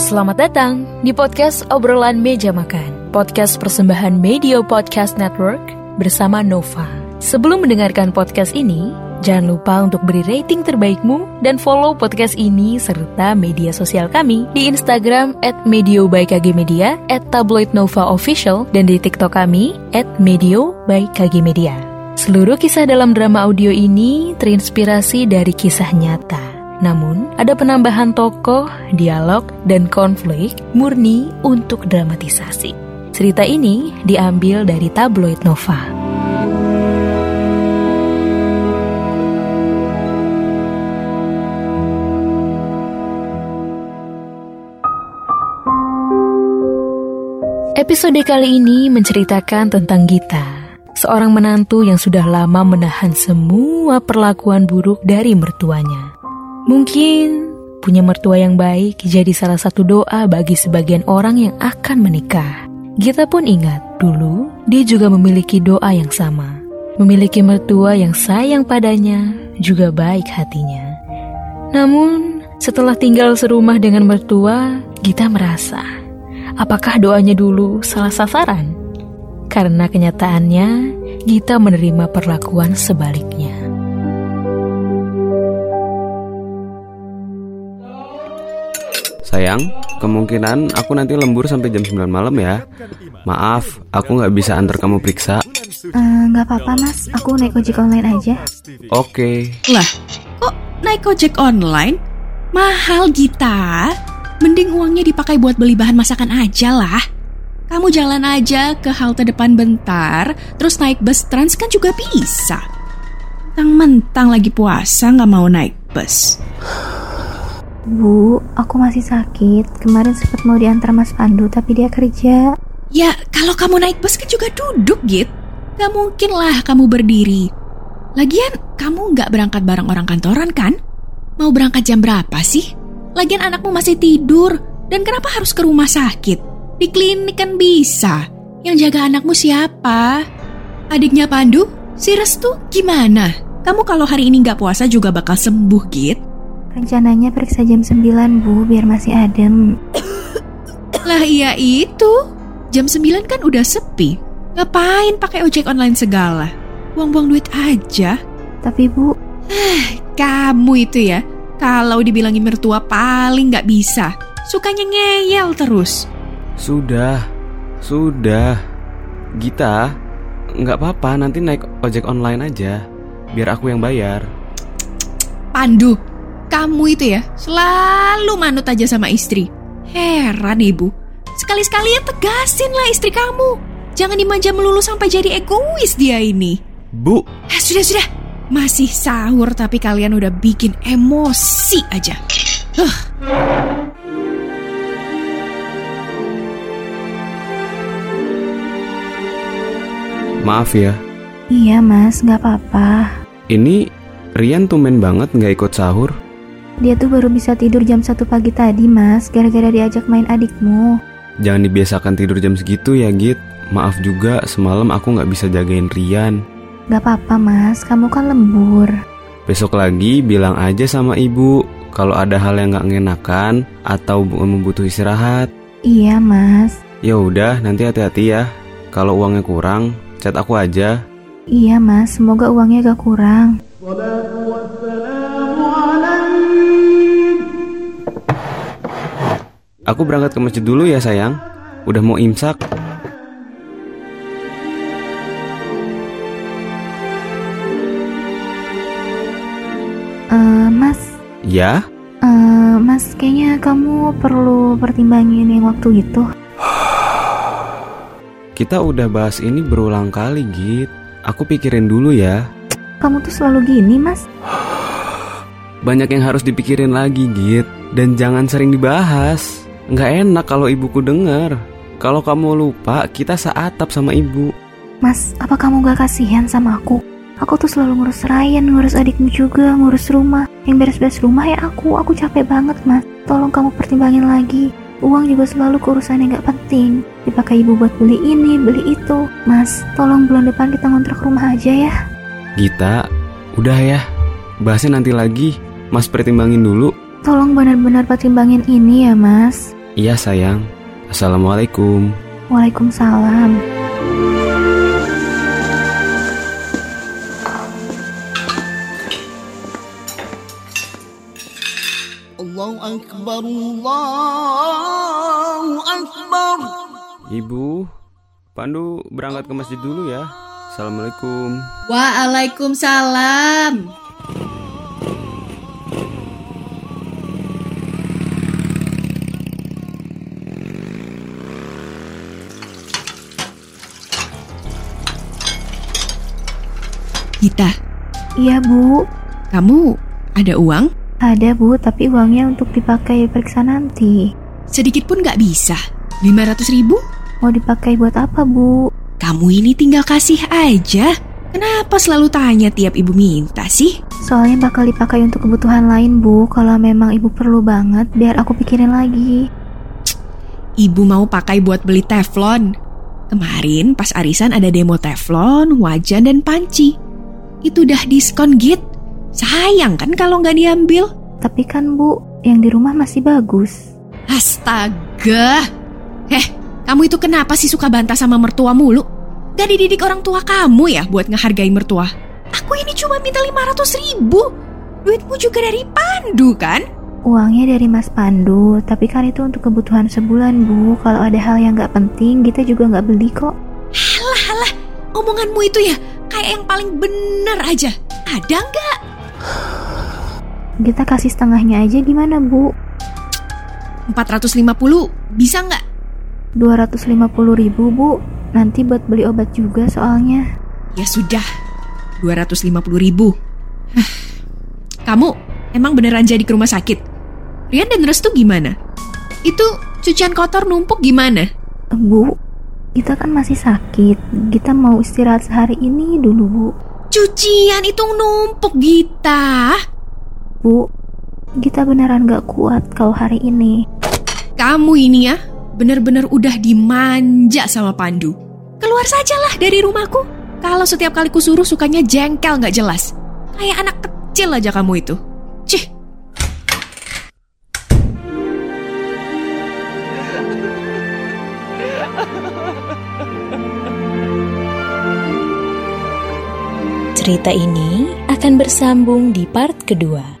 Selamat datang di podcast obrolan meja makan, podcast persembahan Media Podcast Network bersama Nova. Sebelum mendengarkan podcast ini, jangan lupa untuk beri rating terbaikmu dan follow podcast ini serta media sosial kami di Instagram at Medio by KG Media, at Tabloid Official, dan di TikTok kami at Medio by KG Media. Seluruh kisah dalam drama audio ini terinspirasi dari kisah nyata. Namun, ada penambahan tokoh, dialog, dan konflik murni untuk dramatisasi. Cerita ini diambil dari tabloid Nova. Episode kali ini menceritakan tentang Gita, seorang menantu yang sudah lama menahan semua perlakuan buruk dari mertuanya. Mungkin punya mertua yang baik jadi salah satu doa bagi sebagian orang yang akan menikah. Gita pun ingat, dulu dia juga memiliki doa yang sama. Memiliki mertua yang sayang padanya, juga baik hatinya. Namun, setelah tinggal serumah dengan mertua, Gita merasa, apakah doanya dulu salah sasaran? Karena kenyataannya, Gita menerima perlakuan sebaliknya. Sayang, kemungkinan aku nanti lembur sampai jam 9 malam ya. Maaf, aku nggak bisa antar kamu periksa. Eh, nggak apa-apa mas, aku naik ojek online aja. Oke, Lah, kok naik ojek online? Mahal Gita. Mending uangnya dipakai buat beli bahan masakan aja lah. Kamu jalan aja ke halte depan bentar, terus naik bus trans kan juga bisa. Mentang-mentang lagi puasa nggak mau naik bus. Bu, aku masih sakit. Kemarin sempat mau diantar Mas Pandu, tapi dia kerja. Ya, kalau kamu naik bus kan juga duduk, Git. Gak mungkin lah kamu berdiri. Lagian, kamu nggak berangkat bareng orang kantoran kan? Mau berangkat jam berapa sih? Lagian anakmu masih tidur. Dan kenapa harus ke rumah sakit? Di klinik kan bisa. Yang jaga anakmu siapa? Adiknya Pandu? Si Restu gimana? Kamu kalau hari ini nggak puasa juga bakal sembuh, Git. Rencananya periksa jam 9, Bu, biar masih adem. Lah iya itu. Jam 9 kan udah sepi. Ngapain pakai ojek online segala? Buang-buang duit aja. Tapi Bu, Kamu itu ya, kalau dibilangin mertua paling nggak bisa. Sukanya ngeyel terus. sudah, sudah. Gita, nggak apa-apa, nanti naik ojek online aja. Biar aku yang bayar. Pandu, kamu itu ya selalu manut aja sama istri. Heran ibu. Sekali-sekali ya tegasin lah istri kamu. Jangan dimanja melulu sampai jadi egois dia ini. Bu, Ah, sudah sudah. Masih sahur tapi kalian udah bikin emosi aja. Huh. maaf ya. iya Mas, nggak apa-apa. Ini Rian tumben banget nggak ikut sahur. Dia tuh baru bisa tidur jam 1 pagi tadi, Mas, gara-gara diajak main adikmu. Jangan dibiasakan tidur jam segitu ya, Git. Maaf juga, semalam aku nggak bisa jagain Rian. Gak apa-apa, Mas, kamu kan lembur. Besok lagi bilang aja sama ibu kalau ada hal yang nggak ngenakan atau bu- membutuh istirahat. Iya, Mas. Ya udah, nanti hati-hati ya. Kalau uangnya kurang, chat aku aja. Iya, Mas, semoga uangnya gak kurang. Aku berangkat ke masjid dulu ya sayang. Udah mau imsak. Eh, Mas, Ya? eh, Mas, kayaknya kamu perlu pertimbangin yang waktu itu. Kita udah bahas ini berulang kali, Git. Aku pikirin dulu ya. Kamu tuh selalu gini, Mas. Banyak yang harus dipikirin lagi, Git. Dan jangan sering dibahas. Nggak enak kalau ibuku denger. Kalau kamu lupa, kita seatap sama ibu. Mas, apa kamu gak kasihan sama aku? Aku tuh selalu ngurus Ryan, ngurus adikmu juga, ngurus rumah. Yang beres-beres rumah ya aku, aku capek banget mas. Tolong kamu pertimbangin lagi. Uang juga selalu keurusan yang gak penting. Dipakai ibu buat beli ini, beli itu. Mas, tolong bulan depan kita ngontrak rumah aja ya. Gita, udah ya. Bahasnya nanti lagi. Mas pertimbangin dulu. Tolong benar-benar pertimbangin ini ya mas. Iya sayang. Assalamualaikum. Waalaikumsalam. Allahu Akbar, Allahu Akbar. Ibu, Pandu berangkat ke masjid dulu ya. Assalamualaikum. Waalaikumsalam. Gita, Iya bu, kamu ada uang? ada bu, tapi uangnya untuk dipakai periksa nanti. Sedikit pun nggak bisa. 500 ribu? Mau dipakai buat apa bu? Kamu ini tinggal kasih aja. Kenapa selalu tanya tiap ibu minta sih? Soalnya bakal dipakai untuk kebutuhan lain bu. Kalau memang ibu perlu banget, biar aku pikirin lagi. Ibu mau pakai buat beli teflon. Kemarin pas arisan ada demo teflon, wajan, dan panci. Itu udah diskon git. Sayang kan kalau nggak diambil. Tapi kan bu, yang di rumah masih bagus. Astaga. Eh, kamu itu kenapa sih suka bantah sama mertua mulu? Gak dididik orang tua kamu ya buat ngehargai mertua? Aku ini cuma minta 500 ribu. Duitmu juga dari Pandu kan? Uangnya dari Mas Pandu, tapi kan itu untuk kebutuhan sebulan bu. Kalau ada hal yang nggak penting, kita juga nggak beli kok. Halah, halah. Omonganmu itu ya kayak yang paling bener aja. Ada nggak? Kita kasih setengahnya aja gimana bu? 450 bisa nggak? 250 ribu bu. Nanti buat beli obat juga soalnya. Ya sudah, 250 ribu. Kamu emang beneran jadi ke rumah sakit? Rian dan Restu gimana? Itu cucian kotor numpuk gimana? Bu, kita kan masih sakit. Kita mau istirahat sehari ini dulu bu. Cucian itu numpuk Gita. Bu, kita beneran gak kuat kalau hari ini. Kamu ini ya, bener-bener udah dimanja sama Pandu. Keluar sajalah dari rumahku. Kalau setiap kali kusuruh sukanya jengkel nggak jelas. Kayak anak kecil aja kamu itu. Cerita ini akan bersambung di part kedua.